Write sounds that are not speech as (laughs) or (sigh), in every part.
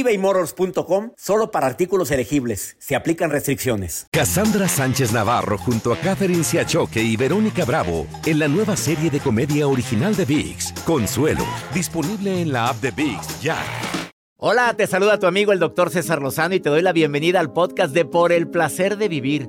ebaymotors.com solo para artículos elegibles. Se aplican restricciones. Cassandra Sánchez Navarro junto a Catherine Siachoque y Verónica Bravo en la nueva serie de comedia original de Vix, Consuelo, disponible en la app de Vix ya. Hola, te saluda tu amigo el doctor César Lozano y te doy la bienvenida al podcast de Por el placer de vivir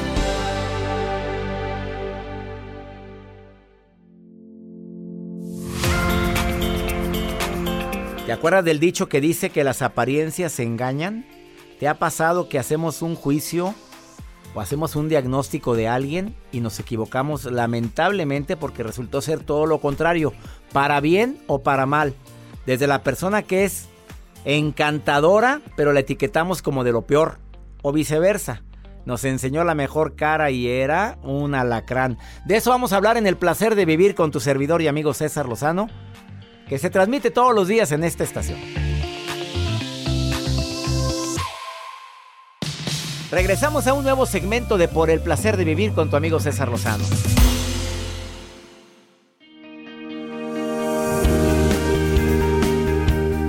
¿Te acuerdas del dicho que dice que las apariencias se engañan? ¿Te ha pasado que hacemos un juicio o hacemos un diagnóstico de alguien y nos equivocamos lamentablemente porque resultó ser todo lo contrario, para bien o para mal? Desde la persona que es encantadora, pero la etiquetamos como de lo peor, o viceversa. Nos enseñó la mejor cara y era un alacrán. De eso vamos a hablar en el placer de vivir con tu servidor y amigo César Lozano que se transmite todos los días en esta estación. Regresamos a un nuevo segmento de Por el placer de vivir con tu amigo César Lozano.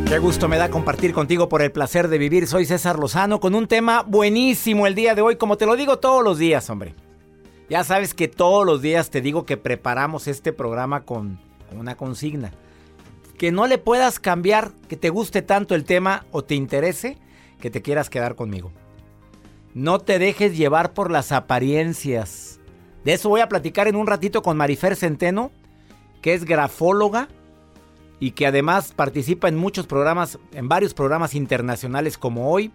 Qué gusto me da compartir contigo por el placer de vivir. Soy César Lozano con un tema buenísimo el día de hoy, como te lo digo todos los días, hombre. Ya sabes que todos los días te digo que preparamos este programa con una consigna que no le puedas cambiar, que te guste tanto el tema o te interese, que te quieras quedar conmigo. No te dejes llevar por las apariencias. De eso voy a platicar en un ratito con Marifer Centeno, que es grafóloga y que además participa en muchos programas, en varios programas internacionales como hoy.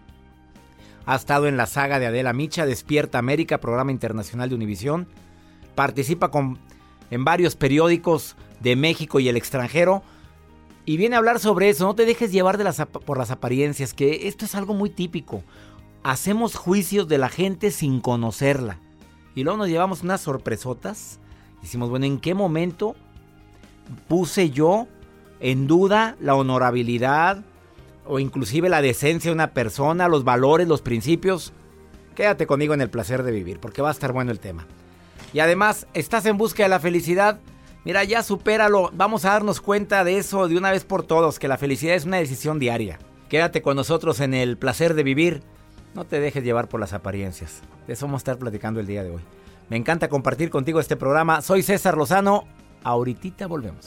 Ha estado en la saga de Adela Micha, Despierta América, programa internacional de Univisión. Participa con, en varios periódicos de México y el extranjero. Y viene a hablar sobre eso, no te dejes llevar por las apariencias, que esto es algo muy típico. Hacemos juicios de la gente sin conocerla. Y luego nos llevamos unas sorpresotas. Decimos, bueno, ¿en qué momento puse yo en duda la honorabilidad o inclusive la decencia de una persona, los valores, los principios? Quédate conmigo en el placer de vivir, porque va a estar bueno el tema. Y además, ¿estás en busca de la felicidad? Mira, ya supéralo. Vamos a darnos cuenta de eso de una vez por todos, que la felicidad es una decisión diaria. Quédate con nosotros en el placer de vivir. No te dejes llevar por las apariencias. De eso vamos a estar platicando el día de hoy. Me encanta compartir contigo este programa. Soy César Lozano. Ahorita volvemos.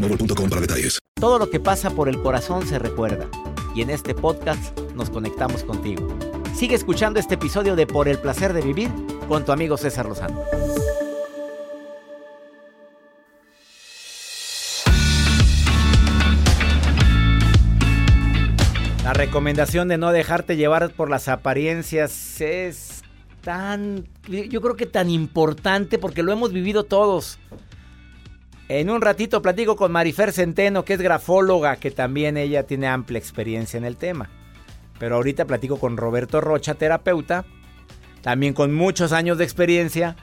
para detalles. Todo lo que pasa por el corazón se recuerda. Y en este podcast nos conectamos contigo. Sigue escuchando este episodio de Por el placer de vivir con tu amigo César Lozano. La recomendación de no dejarte llevar por las apariencias es tan, yo creo que tan importante porque lo hemos vivido todos. En un ratito platico con Marifer Centeno, que es grafóloga, que también ella tiene amplia experiencia en el tema. Pero ahorita platico con Roberto Rocha, terapeuta, también con muchos años de experiencia.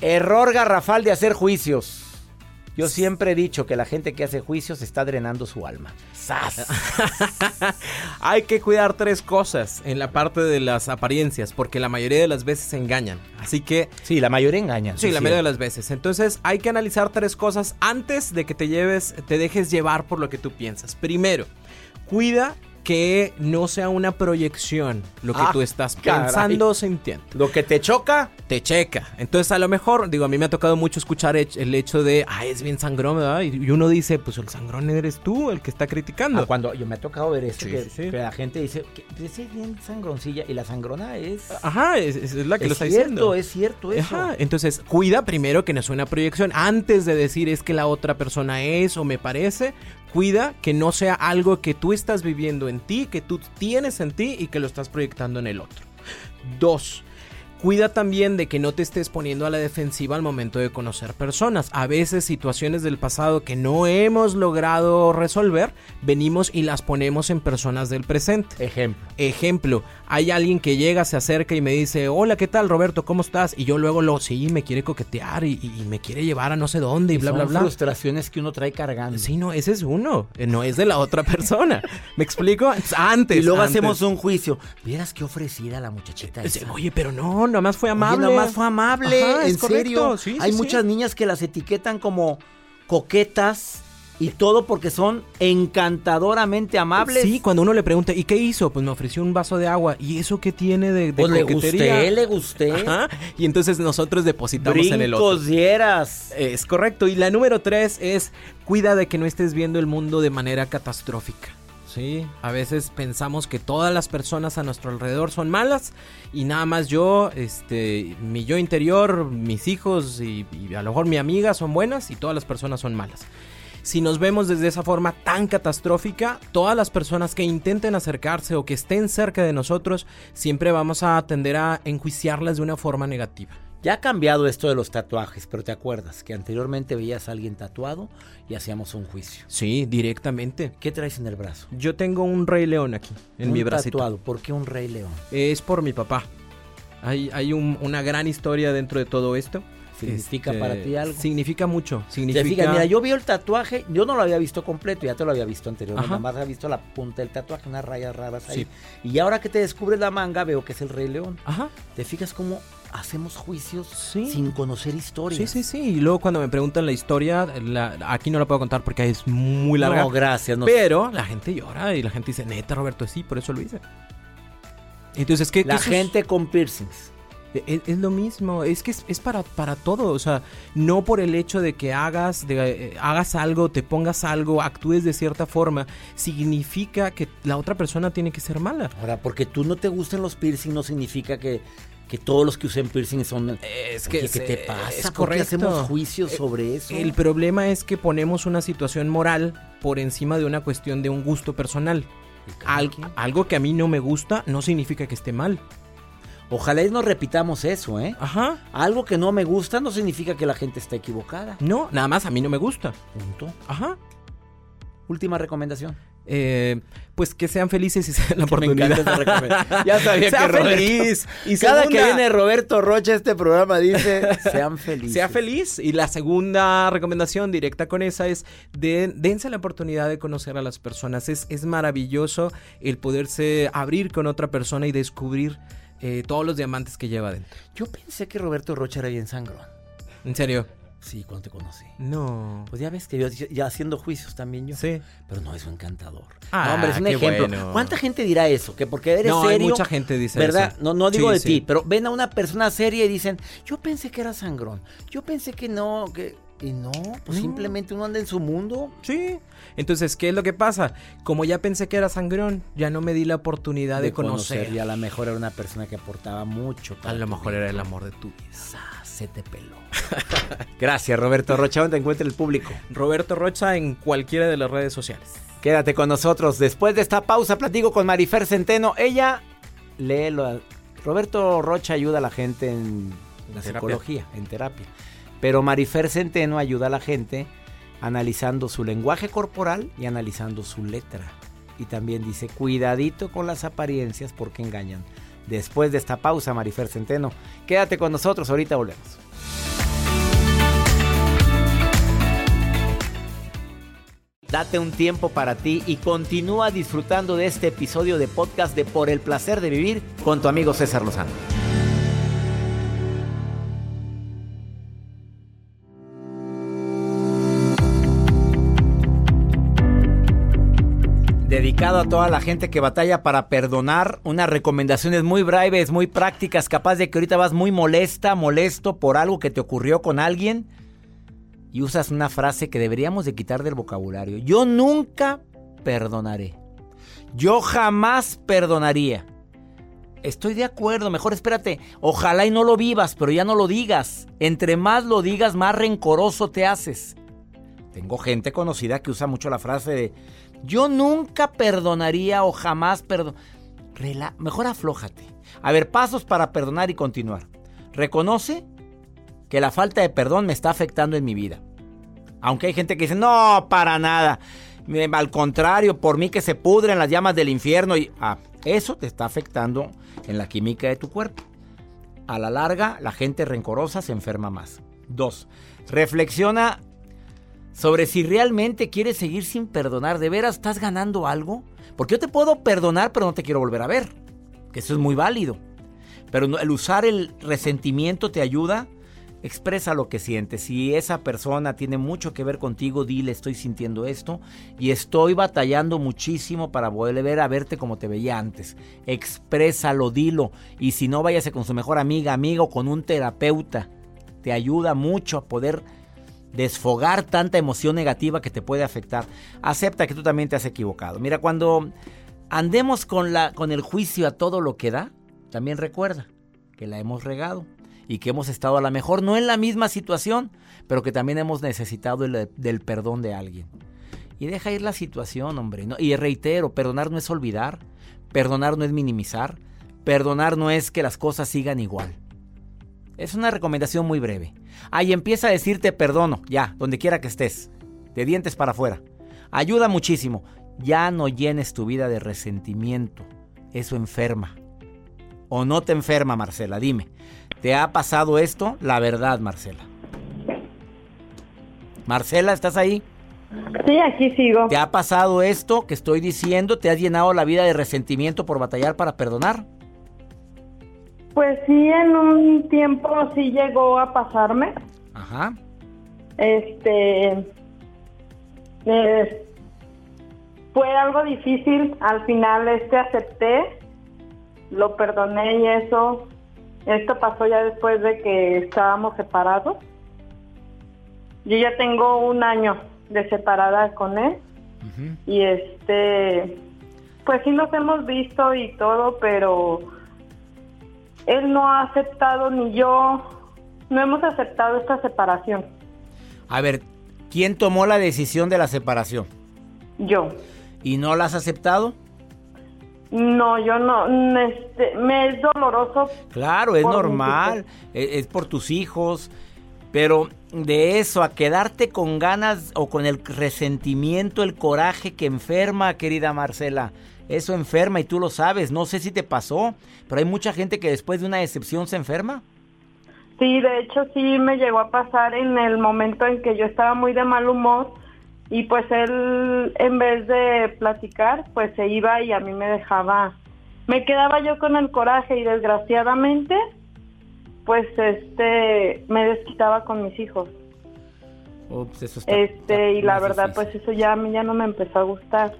Error garrafal de hacer juicios. Yo siempre he dicho que la gente que hace juicios está drenando su alma. ¡Sas! (laughs) Hay que cuidar tres cosas en la parte de las apariencias, porque la mayoría de las veces se engañan. Así que... Sí, la mayoría engañan. Sí, la mayoría de las veces. Entonces hay que analizar tres cosas antes de que te lleves, te dejes llevar por lo que tú piensas. Primero, cuida que no sea una proyección lo que Ah, tú estás caray. pensando o sintiendo. Lo que te choca, Te checa. Entonces, a lo mejor, digo, a mí me ha tocado mucho escuchar el hecho de, ah, es bien sangrón, ¿verdad? Y uno dice, pues el sangrón eres tú el que está criticando. Ah, cuando yo me ha tocado ver esto, Sí, que, sí, sí. que la gente dice, que es bien sangroncilla y la sangrona es... Ajá, es, es la que es lo está cierto, diciendo. es cierto eso. Ajá, entonces cuida primero que no sea una proyección. Antes de decir es que la otra persona es o me parece, cuida que no sea algo que tú estás viviendo en ti, que tú tienes en ti y que lo estás proyectando en el otro. Dos. Cuida también de que no te estés poniendo a la defensiva al momento de conocer personas. A veces situaciones del pasado que no hemos logrado resolver, venimos y las ponemos en personas del presente. Ejemplo. Ejemplo, hay alguien que llega, se acerca y me dice, hola, ¿qué tal Roberto? ¿Cómo estás? Y yo luego lo, sí, me quiere coquetear y, y- y me quiere llevar a no sé dónde y bla, Son bla, bla. frustraciones que uno trae cargando. Sí, no, ese es uno, eh, no es de la otra persona. (laughs) ¿Me explico? Antes. y luego antes. hacemos un juicio. Vieras qué ofrecida la muchachita Sí, esa. Oye, pero no, nada más fue Oye, amable. nada más fue amable, Ajá, es en serio. sí, Hay sí, sí. muchas niñas que las etiquetan como coquetas y todo porque son encantadoramente amables. Sí, cuando uno le pregunta, ¿y qué hizo? Pues me ofreció un vaso de agua. ¿Y eso qué tiene de, de pues le coquetería? gusté, le gusté. Ajá, Y entonces nosotros depositamos en el otro. Dieras. Es correcto. Y la número tres es cuida de que no estés viendo el mundo de manera catastrófica. Sí, a veces pensamos que todas las personas a nuestro alrededor son malas y nada más yo, este, mi yo interior, mis hijos y, y a lo mejor mi amiga son buenas y todas las personas son malas. Si nos vemos desde esa forma tan catastrófica, todas las personas que intenten acercarse o que estén cerca de nosotros, siempre vamos a tender a enjuiciarlas de una forma negativa. Ya ha cambiado esto de los tatuajes, pero te acuerdas que anteriormente veías a alguien tatuado y hacíamos un juicio. Sí, directamente. ¿Qué traes en el brazo? Yo tengo un rey león aquí, en un mi bracito. tatuado. ¿Por qué un rey león? Es por mi papá. Hay, hay un- una gran historia dentro de todo esto. ¿Significa Este, para ti algo? Significa mucho. Significa... fijas, mira, yo vi el tatuaje, yo no lo había visto completo, ya te lo había visto anteriormente, nada más había visto la punta del tatuaje, unas rayas raras ahí. Sí. Y ahora que te descubres la manga, veo que es el Rey León. Ajá. ¿Te fijas cómo hacemos juicios Sí. sin conocer historia? Sí, sí, sí. Y luego cuando me preguntan la historia, la- aquí no la puedo contar porque es muy larga. No, gracias. no- Pero la gente llora y la gente dice, neta, Roberto, sí, por eso lo hice. Entonces, ¿qué? la qué gente con piercings. Es, es lo mismo, es que es, es para, para todo, o sea, no por el hecho de que hagas, de, eh, hagas algo, te pongas algo, actúes de cierta forma, significa que la otra persona tiene que ser mala. Ahora, porque tú no te gustan los piercings no significa que, que todos los que usen piercing son... Es que ¿qué te se- pasa? es ¿Por qué correcto. hacemos juicios Eh, sobre eso? El problema es que ponemos una situación moral por encima de una cuestión de un gusto personal. Al- algo que a mí no me gusta no significa que esté mal. Ojalá y nos repitamos eso, ¿eh? Ajá. Algo que no me gusta no significa que la gente está equivocada. No, nada más a mí no me gusta. Punto. Ajá. Última recomendación. Eh, pues que sean felices y (laughs) se den la Que oportunidad. (laughs) Ya sabía Sea que feliz. Y Cada segunda, que viene Roberto Rocha este programa dice, (laughs) sean felices. Sea feliz. Y la segunda recomendación directa con esa es de, dense la oportunidad de conocer a las personas. Es, es maravilloso el poderse abrir con otra persona y descubrir eh, todos los diamantes que lleva dentro. Yo pensé que Roberto Rocha era bien sangrón. En serio. Sí, cuando te conocí. No. Pues ya ves que yo ya haciendo juicios también yo. Sí. Pero no, es un encantador. Ah, no, hombre, es un qué ejemplo. bueno. ¿Cuánta gente dirá eso? Que porque eres No, hay mucha gente dice ¿Verdad? eso. No, no digo Sí, de sí. ti, pero ven a una persona seria y dicen, yo pensé que era sangrón. Yo pensé que no, que. Y no, pues No. simplemente uno anda en su mundo. Sí. Entonces, ¿qué es lo que pasa? Como ya pensé que era sangrón, ya no me di la oportunidad de, conocer. Y a lo mejor era una persona que aportaba mucho. A lo mejor vida. era el amor de tu vida. Se te peló. (laughs) Gracias, Roberto Rocha. ¿Dónde te encuentra el público? Roberto Rocha en cualquiera de las redes sociales. Quédate con nosotros. Después de esta pausa, platico con Marifer Centeno. Ella lee lo- Roberto Rocha ayuda a la gente en la psicología, en terapia. Pero Marifer Centeno ayuda a la gente analizando su lenguaje corporal y analizando su letra. Y también dice, cuidadito con las apariencias porque engañan. Después de esta pausa, Marifer Centeno, quédate con nosotros, ahorita volvemos. Date un tiempo para ti y continúa disfrutando de este episodio de podcast de Por el placer de vivir con tu amigo César Lozano. Dedicado a toda la gente que batalla para perdonar. Unas recomendaciones muy breves, muy prácticas, capaz de que ahorita vas muy molesta, molesto por algo que te ocurrió con alguien y usas una frase que deberíamos de quitar del vocabulario. Yo nunca perdonaré. Yo jamás perdonaría. Estoy de acuerdo, mejor espérate. Ojalá y no lo vivas, pero ya no lo digas. Entre más lo digas, más rencoroso te haces. Tengo gente conocida que usa mucho la frase de yo nunca perdonaría o jamás perdon... Mejor aflójate. A ver, pasos para perdonar y continuar. Reconoce que la falta de perdón me está afectando en mi vida. Aunque hay gente que dice, no, para nada. Al contrario, por mí que se pudren las llamas del infierno. Y ah, eso te está afectando en la química de tu cuerpo. A la larga, la gente rencorosa se enferma más. Dos, reflexiona sobre si realmente quieres seguir sin perdonar. ¿De veras estás ganando algo? Porque yo te puedo perdonar, pero no te quiero volver a ver. Que eso es muy válido. Pero el usar el resentimiento te ayuda Expresa lo que sientes. Si esa persona tiene mucho que ver contigo, dile estoy sintiendo esto y estoy batallando muchísimo para volver a verte como te veía antes. Exprésalo, dilo. Y si no, váyase con su mejor amiga, amigo, con un terapeuta. Te ayuda mucho a poder desfogar tanta emoción negativa que te puede afectar. Acepta que tú también te has equivocado. Mira, cuando andemos con, la, con el juicio a todo lo que da, también recuerda que la hemos regado y que hemos estado a lo mejor no en la misma situación, pero que también hemos necesitado del perdón de alguien. Y deja ir la situación, hombre. Y reitero, perdonar no es olvidar, perdonar no es minimizar, perdonar no es que las cosas sigan igual. Es una recomendación muy breve. Ahí empieza a decirte perdono, ya, donde quiera que estés, de dientes para afuera. Ayuda muchísimo. Ya no llenes tu vida de resentimiento. Eso enferma. ¿O no te enferma, Marcela? Dime. ¿Te ha pasado esto? La verdad, Marcela. Marcela, ¿estás ahí? Sí, aquí sigo. ¿Te ha pasado esto que estoy diciendo? ¿Te has llenado la vida de resentimiento por batallar para perdonar? Pues sí, en un tiempo sí llegó a pasarme. Ajá. Este. Eh, fue algo difícil. Al final, este acepté, lo perdoné y eso esto pasó ya después de que estábamos separados. Yo ya tengo un año de separada con él. Y este, pues sí nos hemos visto y todo, pero él no ha aceptado ni yo, no hemos aceptado esta separación. A ver, ¿quién tomó la decisión de la separación? Yo. ¿Y no la has aceptado? No, yo no, este, me es doloroso. Claro, es normal, e, es, por tus hijos, pero de eso a quedarte con ganas o con el resentimiento, el coraje que enferma, querida Marcela, eso enferma y tú lo sabes, no sé si te pasó, pero hay mucha gente que después de una decepción se enferma. Sí, de hecho sí me llegó a pasar en el momento en que yo estaba muy de mal humor y pues él en vez de platicar pues se iba y a mí me dejaba me quedaba yo con el coraje y desgraciadamente pues este me desquitaba con mis hijos. Este y la verdad pues eso ya a mí ya no me empezó a gustar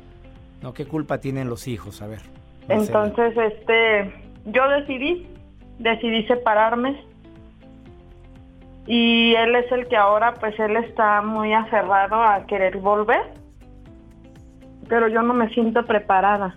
no qué culpa tienen los hijos a ver entonces este yo decidí decidí separarme. Y él es el que ahora pues él está muy aferrado a querer volver, pero yo no me siento preparada.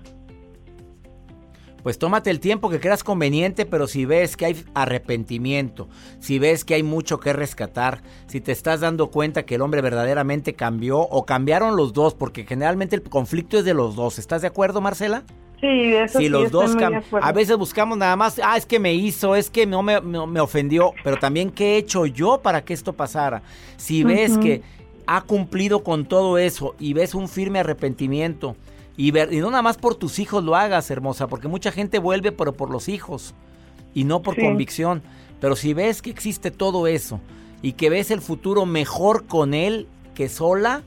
Pues tómate el tiempo que creas conveniente, pero si ves que hay arrepentimiento, si ves que hay mucho que rescatar, si te estás dando cuenta que el hombre verdaderamente cambió o cambiaron los dos, porque generalmente el conflicto es de los dos. ¿Estás de acuerdo, Marcela? Sí, eso si sí, los dos a veces buscamos nada más, ah, es que me hizo, es que no me, me ofendió, pero también qué he hecho yo para que esto pasara. Si ves que ha cumplido con todo eso y ves un firme arrepentimiento y, ver, y no nada más por tus hijos lo hagas, hermosa, porque mucha gente vuelve pero por los hijos y no por Sí. convicción. Pero si ves que existe todo eso y que ves el futuro mejor con él que sola,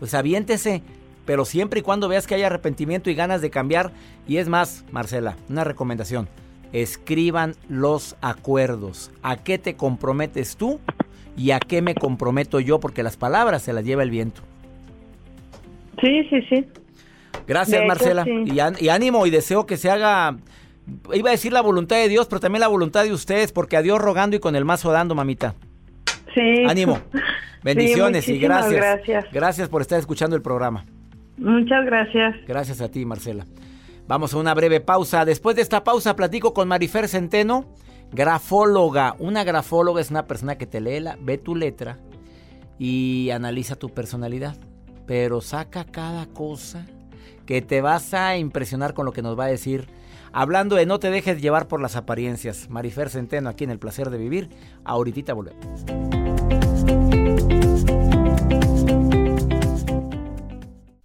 pues aviéntese. Pero siempre y cuando veas que hay arrepentimiento y ganas de cambiar. Y es más, Marcela, una recomendación. Escriban los acuerdos. ¿A qué te comprometes tú? ¿Y a qué me comprometo yo? Porque las palabras se las lleva el viento. Sí, sí, sí. Gracias, hecho, Marcela. sí. Y, án- y ánimo y deseo que se haga... Iba a decir la voluntad de Dios, pero también la voluntad de ustedes, porque a Dios rogando y con el mazo dando, mamita. Sí. Ánimo. (laughs) Bendiciones y gracias. gracias. Gracias por estar escuchando el programa. Muchas gracias. Gracias a ti, Marcela. Vamos a una breve pausa. Después de esta pausa platico con Marifer Centeno, grafóloga. Una grafóloga es una persona que te lee, la, ve tu letra y analiza tu personalidad. Pero saca cada cosa que te vas a impresionar con lo que nos va a decir. Hablando de no te dejes llevar por las apariencias. Marifer Centeno aquí en El Placer de Vivir. Ahorita volvemos.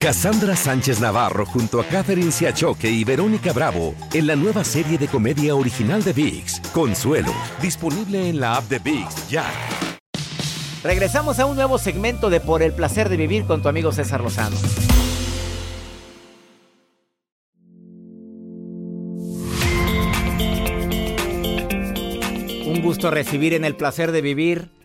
Cassandra Sánchez Navarro junto a Catherine Siachoque y Verónica Bravo en la nueva serie de comedia original de VIX, Consuelo, disponible en la app de VIX ya. Regresamos a un nuevo segmento de Por el placer de vivir con tu amigo César Lozano. Un gusto recibir en el placer de vivir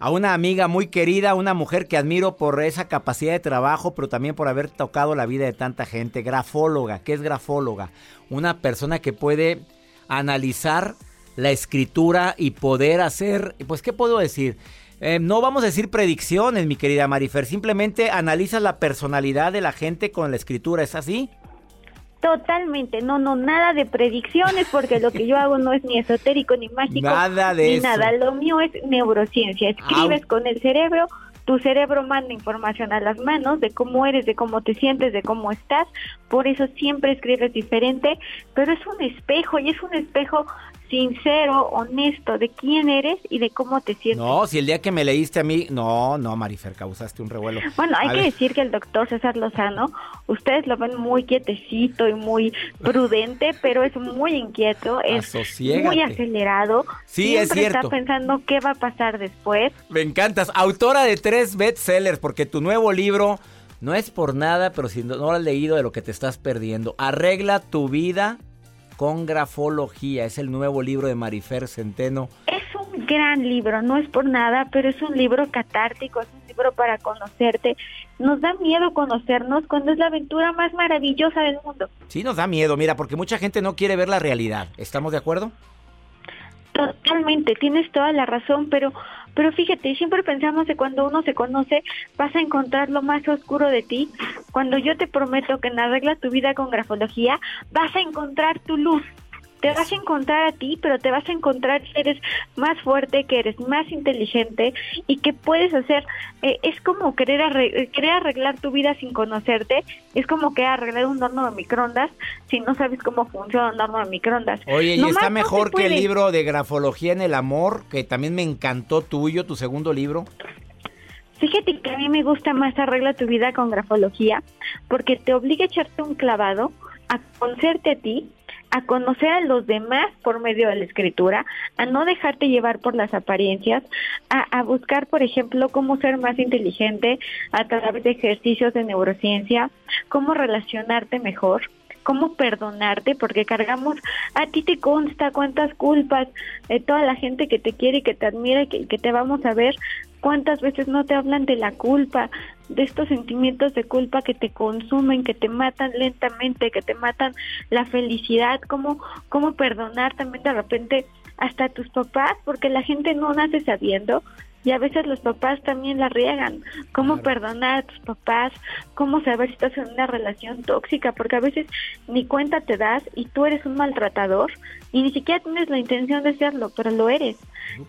a una amiga muy querida, una mujer que admiro por esa capacidad de trabajo, pero también por haber tocado la vida de tanta gente. Grafóloga, ¿qué es grafóloga? Una persona que puede analizar la escritura y poder hacer, pues, ¿qué puedo decir? Eh, no vamos a decir predicciones, mi querida Marifer, simplemente analizas la personalidad de la gente con la escritura, ¿es así? Totalmente, no, no, nada de predicciones, porque lo que yo hago no es ni esotérico ni mágico. Nada de ni eso. nada, lo mío es neurociencia. Escribes Au. con el cerebro, tu cerebro manda información a las manos de cómo eres, de cómo te sientes, de cómo estás. Por eso siempre escribes diferente, pero es un espejo y es un espejo sincero, honesto de quién eres y de cómo te sientes. No, si el día que me leíste a mí, no, no, Marifer, causaste un revuelo. Bueno, hay A que ver, decir que el doctor César Lozano, ustedes lo ven muy quietecito y muy prudente, (laughs) pero es muy inquieto, es muy acelerado. Sí, es Siempre está cierto. pensando qué va a pasar después. Me encantas. Autora de tres bestsellers, porque tu nuevo libro no es por nada, pero si no, no lo has leído de lo que te estás perdiendo. Arregla tu vida con grafología. Es el nuevo libro de Marifer Centeno. Es un gran libro, no es por nada, pero es un libro catártico, es un libro para conocerte. Nos da miedo conocernos cuando es la aventura más maravillosa del mundo. Sí, nos da miedo, mira, porque mucha gente no quiere ver la realidad. ¿Estamos de acuerdo? Totalmente, tienes toda la razón, pero pero fíjate, siempre pensamos que cuando uno se conoce vas a encontrar lo más oscuro de ti. Cuando yo te prometo que en Arregla tu vida con grafología vas a encontrar tu luz. Te vas a encontrar a ti, pero te vas a encontrar que eres más fuerte, que eres más inteligente y que puedes hacer. eh, es como querer, arre- querer arreglar tu vida sin conocerte. Es como que arreglar un horno de microondas si no sabes cómo funciona un horno de microondas. Oye, y Nomás está no mejor que el libro de grafología en el amor, que también me encantó tuyo, tu segundo libro. Fíjate que a mí me gusta más arregla tu vida con grafología porque te obliga a echarte un clavado, a conocerte a ti, a conocer a los demás por medio de la escritura, a no dejarte llevar por las apariencias, a, buscar, por ejemplo, cómo ser más inteligente a través de ejercicios de neurociencia, cómo relacionarte mejor cómo perdonarte, porque cargamos, a ti te consta cuántas culpas, eh, toda la gente que te quiere y que te admira y que te vamos a ver, cuántas veces no te hablan de la culpa, de estos sentimientos de culpa que te consumen, que te matan lentamente, que te matan la felicidad, cómo, cómo perdonar también de repente hasta tus papás, porque la gente no nace sabiendo y a veces los papás también la riegan. ¿Cómo perdonar a tus papás? ¿Cómo saber si estás en una relación tóxica? Porque a veces ni cuenta te das y tú eres un maltratador y ni siquiera tienes la intención de serlo, pero lo eres.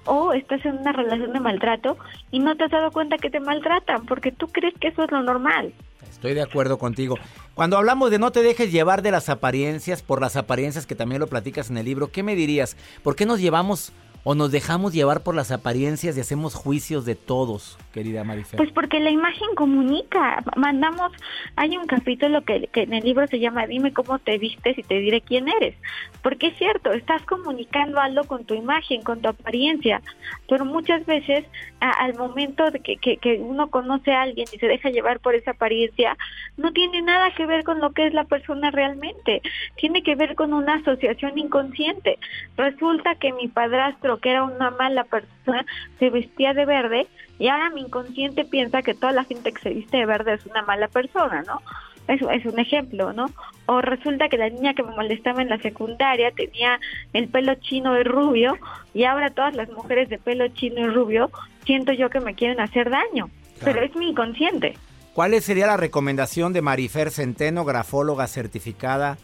O estás en una relación de maltrato y no te has dado cuenta que te maltratan porque tú crees que eso es lo normal. Estoy de acuerdo contigo. Cuando hablamos de no te dejes llevar de las apariencias, por las apariencias que también lo platicas en el libro, ¿qué me dirías? ¿Por qué nos llevamos o nos dejamos llevar por las apariencias y hacemos juicios de todos, querida Marifer? Pues porque la imagen comunica. Mandamos, hay un capítulo que, en el libro se llama Dime cómo te vistes y te diré quién eres. Porque es cierto, estás comunicando algo con tu imagen, con tu apariencia, pero muchas veces al momento de que, que uno conoce a alguien y se deja llevar por esa apariencia, no tiene nada que ver con lo que es la persona realmente, tiene que ver con una asociación inconsciente. Resulta que mi padrastro que era una mala persona, se vestía de verde y ahora mi inconsciente piensa que toda la gente que se viste de verde es una mala persona, ¿no? Eso es un ejemplo, ¿no? O resulta que la niña que me molestaba en la secundaria tenía el pelo chino y rubio y ahora todas las mujeres de pelo chino y rubio siento yo que me quieren hacer daño, pero es mi inconsciente. ¿Cuál sería la recomendación de Marifer Centeno, grafóloga certificada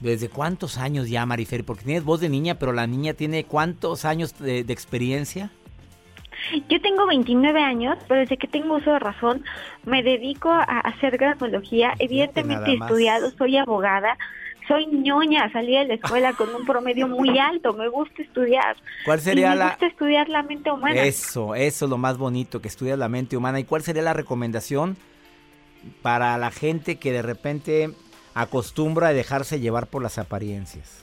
¿Desde cuántos años ya, Marifer? Porque tienes voz de niña, pero la niña tiene cuántos años de, experiencia? Yo tengo 29 años, pero desde que tengo uso de razón me dedico a hacer grafología. Evidentemente he estudiado, soy abogada, soy ñoña, salí de la escuela con un promedio muy alto, me gusta estudiar. ¿Cuál sería me gusta estudiar la mente humana. Eso, eso es lo más bonito, que estudias la mente humana. ¿Y cuál sería la recomendación para la gente que de repente acostumbra a dejarse llevar por las apariencias?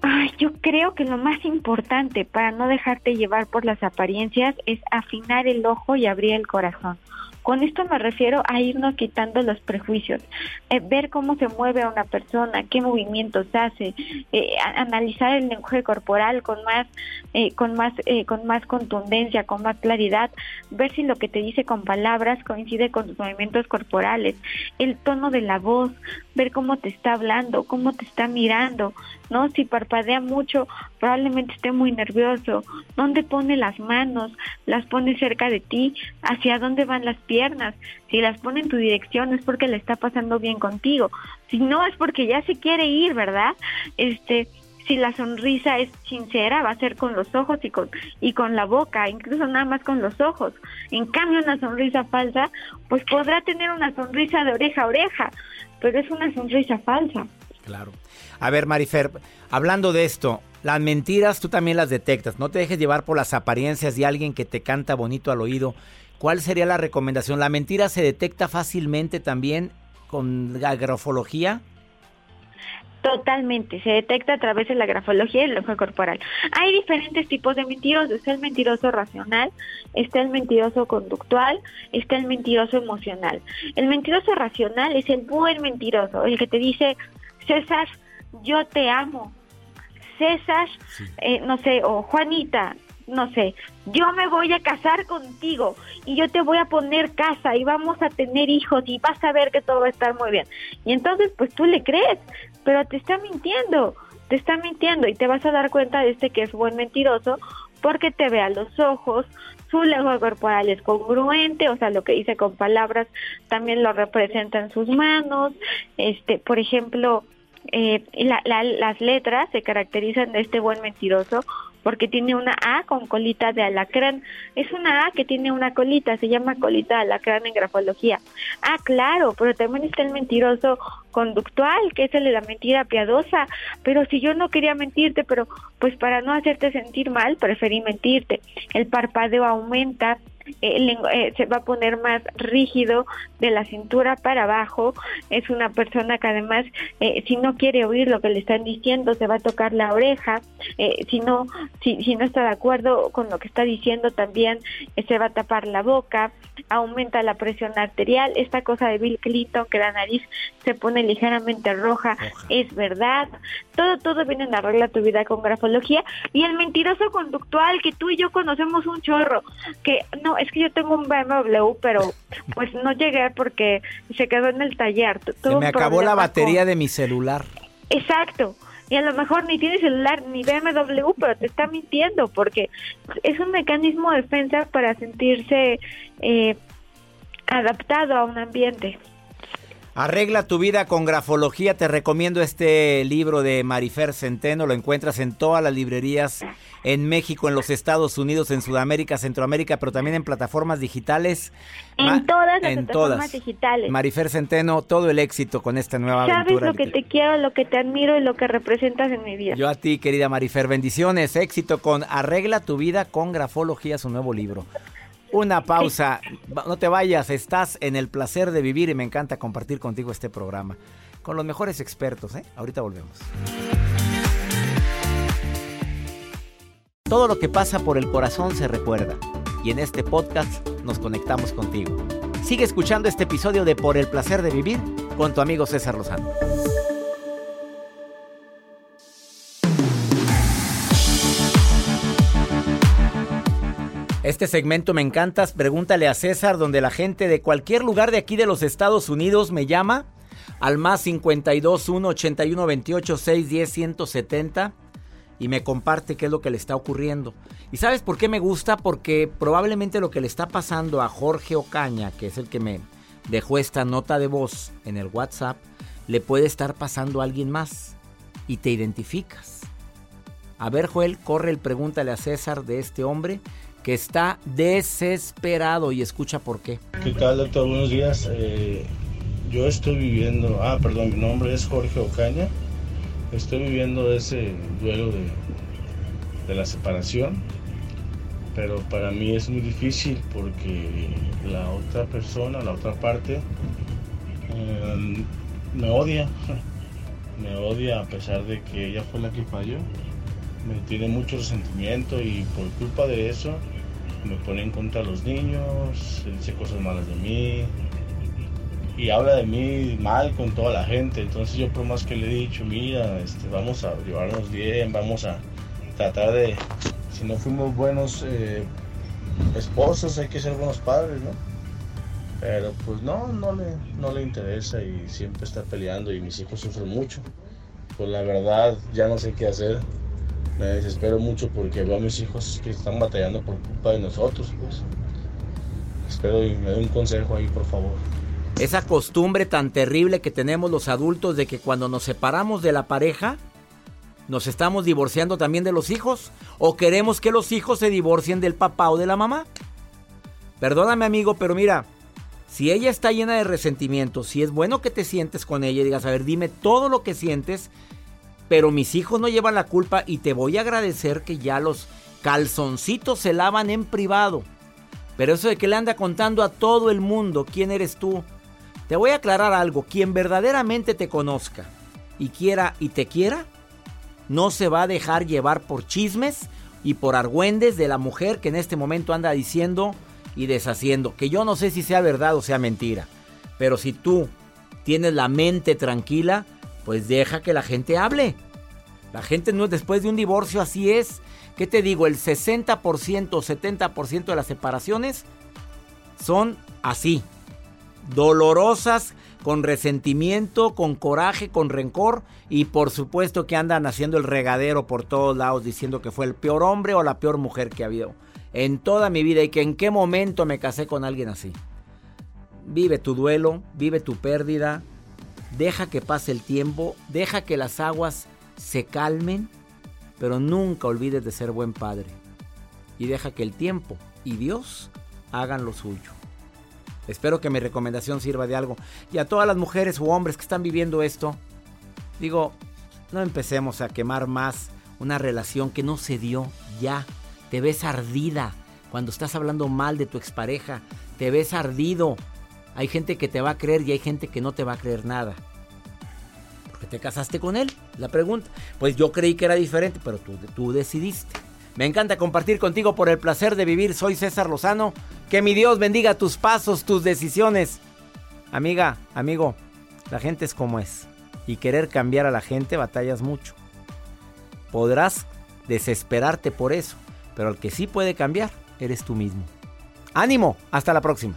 Ay, yo creo que lo más importante para no dejarte llevar por las apariencias es afinar el ojo y abrir el corazón. Con esto me refiero a irnos quitando los prejuicios, eh, ver cómo se mueve a una persona, qué movimientos hace, eh, analizar el lenguaje corporal con más, eh, con más, con más contundencia, con más claridad, ver si lo que te dice con palabras coincide con tus movimientos corporales, el tono de la voz, ver cómo te está hablando, cómo te está mirando, ¿no? Si parpadea mucho, probablemente esté muy nervioso. ¿Dónde pone las manos? ¿Las pone cerca de ti? ¿Hacia dónde van las piernas? Si las pone en tu dirección es porque le está pasando bien contigo. Si no es porque ya se quiere ir, ¿verdad? Este, si la sonrisa es sincera, va a ser con los ojos y con, y con la boca, incluso nada más con los ojos. En cambio, una sonrisa falsa, pues podrá tener una sonrisa de oreja a oreja, pero es una sonrisa falsa. Claro. A ver, Marifer, hablando de esto, las mentiras tú también las detectas. No te dejes llevar por las apariencias de alguien que te canta bonito al oído. ¿Cuál sería la recomendación? ¿La mentira se detecta fácilmente también con la grafología? Totalmente, se detecta a través de la grafología y el lenguaje corporal. Hay diferentes tipos de mentirosos, está el mentiroso racional, está el mentiroso conductual, está el mentiroso emocional. El mentiroso racional es el buen mentiroso, el que te dice, César, yo te amo. César, eh, no sé, o Juanita, no sé, yo me voy a casar contigo y yo te voy a poner casa y vamos a tener hijos y vas a ver que todo va a estar muy bien. Y entonces pues tú le crees, pero te está mintiendo, te está mintiendo y te vas a dar cuenta de este que es buen mentiroso porque te ve a los ojos, su lengua corporal es congruente, o sea, lo que dice con palabras también lo representa en sus manos, este, por ejemplo, eh, las letras se caracterizan de este buen mentiroso porque tiene una A con colita de alacrán. Es una A que tiene una colita, se llama colita de alacrán en grafología. Ah, claro, pero también está el mentiroso conductual, que es el de la mentira piadosa. Pero si yo no quería mentirte, pero pues para no hacerte sentir mal, preferí mentirte. El parpadeo aumenta, eh, se va a poner más rígido de la cintura para abajo, es una persona que además eh, si no quiere oír lo que le están diciendo se va a tocar la oreja, eh, si no si, si no está de acuerdo con lo que está diciendo también eh, se va a tapar la boca, aumenta la presión arterial, esta cosa de Bill Clinton que la nariz se pone ligeramente roja, es verdad, todo todo viene en la regla tu vida con grafología. Y el mentiroso conductual que tú y yo conocemos un chorro, que no, es que yo tengo un BMW, pero pues no llegué porque se quedó en el taller. Se me acabó la batería de mi celular. Exacto. Y a lo mejor ni tiene celular ni BMW, pero te está mintiendo porque es un mecanismo de defensa para sentirse eh, adaptado a un ambiente. Arregla tu vida con grafología. Te recomiendo este libro de Marifer Centeno. Lo encuentras en todas las librerías en México, en los Estados Unidos, en Sudamérica, Centroamérica, pero también en plataformas digitales. En todas las plataformas digitales. Marifer Centeno, todo el éxito con esta nueva aventura. Sabes lo que te quiero, lo que te admiro y lo que representas en mi vida. Yo a ti, querida Marifer, bendiciones, éxito con Arregla tu vida con grafología, su nuevo libro. Una pausa. No te vayas, estás en el placer de vivir y me encanta compartir contigo este programa. Con los mejores expertos, ¿eh? Ahorita volvemos. Todo lo que pasa por el corazón se recuerda. Y en este podcast nos conectamos contigo. Sigue escuchando este episodio de Por el placer de vivir con tu amigo César Lozano. Este segmento me encanta. Pregúntale a César, donde la gente de cualquier lugar de aquí de los Estados Unidos me llama al más 52 1 81 28 610 170 y me comparte qué es lo que le está ocurriendo. ¿Y sabes por qué me gusta? Porque probablemente lo que le está pasando a Jorge Ocaña, que es el que me dejó esta nota de voz en el WhatsApp, le puede estar pasando a alguien más y te identificas. A ver, Joel, corre el pregúntale a César de este hombre que está desesperado y escucha por qué. ¿Qué tal, doctor? Buenos días. Eh, yo estoy viviendo, ah, perdón, mi nombre es Jorge Ocaña. Estoy viviendo ese duelo de, la separación, pero para mí es muy difícil porque la otra persona, la otra parte, eh, me odia. (laughs) Me odia a pesar de que ella fue la que falló. Me tiene mucho resentimiento y por culpa de eso me pone en contra a los niños, dice cosas malas de mí y habla de mí mal con toda la gente. Entonces yo por más que le he dicho, mira, este, vamos a llevarnos bien, vamos a tratar de, si no fuimos buenos eh, esposos, hay que ser buenos padres, ¿no? Pero pues no, no le, no le interesa y siempre está peleando y mis hijos sufren mucho. Pues la verdad ya no sé qué hacer me desespero mucho porque veo a mis hijos que están batallando por culpa de nosotros, pues. Espero y me dé un consejo ahí, por favor. Esa costumbre tan terrible que tenemos los adultos de que cuando nos separamos de la pareja, nos estamos divorciando también de los hijos o queremos que los hijos se divorcien del papá o de la mamá. Perdóname amigo, pero mira, si ella está llena de resentimiento, si es bueno que te sientes con ella digas, a ver, dime todo lo que sientes pero mis hijos no llevan la culpa y te voy a agradecer que ya los calzoncitos se lavan en privado. Pero eso de que le anda contando a todo el mundo quién eres tú, te voy a aclarar algo, quien verdaderamente te conozca y quiera y te quiera, no se va a dejar llevar por chismes y por argüendes de la mujer que en este momento anda diciendo y deshaciendo, que yo no sé si sea verdad o sea mentira, pero si tú tienes la mente tranquila, pues deja que la gente hable. La gente no después de un divorcio así es. ¿Qué te digo? El 60% o 70% de las separaciones son así. Dolorosas, con resentimiento, con coraje, con rencor y por supuesto que andan haciendo el regadero por todos lados diciendo que fue el peor hombre o la peor mujer que ha habido en toda mi vida y que en qué momento me casé con alguien así. Vive tu duelo, vive tu pérdida, deja que pase el tiempo, deja que las aguas se calmen, pero nunca olvides de ser buen padre. Y deja que el tiempo y Dios hagan lo suyo. Espero que mi recomendación sirva de algo. Y a todas las mujeres u hombres que están viviendo esto, digo, no empecemos a quemar más una relación que no se dio ya. Te ves ardida cuando estás hablando mal de tu expareja. Te ves ardido Hay gente que te va a creer y hay gente que no te va a creer nada. ¿Por te casaste con él? La pregunta. Pues yo creí que era diferente, pero tú, tú decidiste. Me encanta compartir contigo por el placer de vivir. Soy César Lozano. Que mi Dios bendiga tus pasos, tus decisiones. Amiga, amigo, la gente es como es. Y querer cambiar a la gente batallas mucho. Podrás desesperarte por eso, pero el que sí puede cambiar eres tú mismo. Ánimo, hasta la próxima.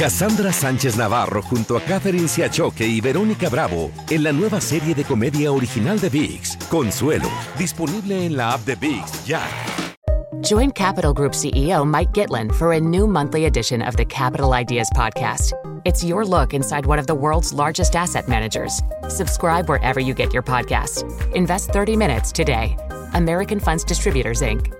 Cassandra Sánchez Navarro junto a Catherine Siachoque y Verónica Bravo en la nueva serie de comedia original de VIX, Consuelo, disponible en la app de VIX ya. Join Capital Group CEO Mike Gitlin for a new monthly edition of the Capital Ideas podcast. It's your look inside one of the world's largest asset managers. Subscribe wherever you get your podcasts. Invest 30 minutes today. American Funds Distributors, Inc.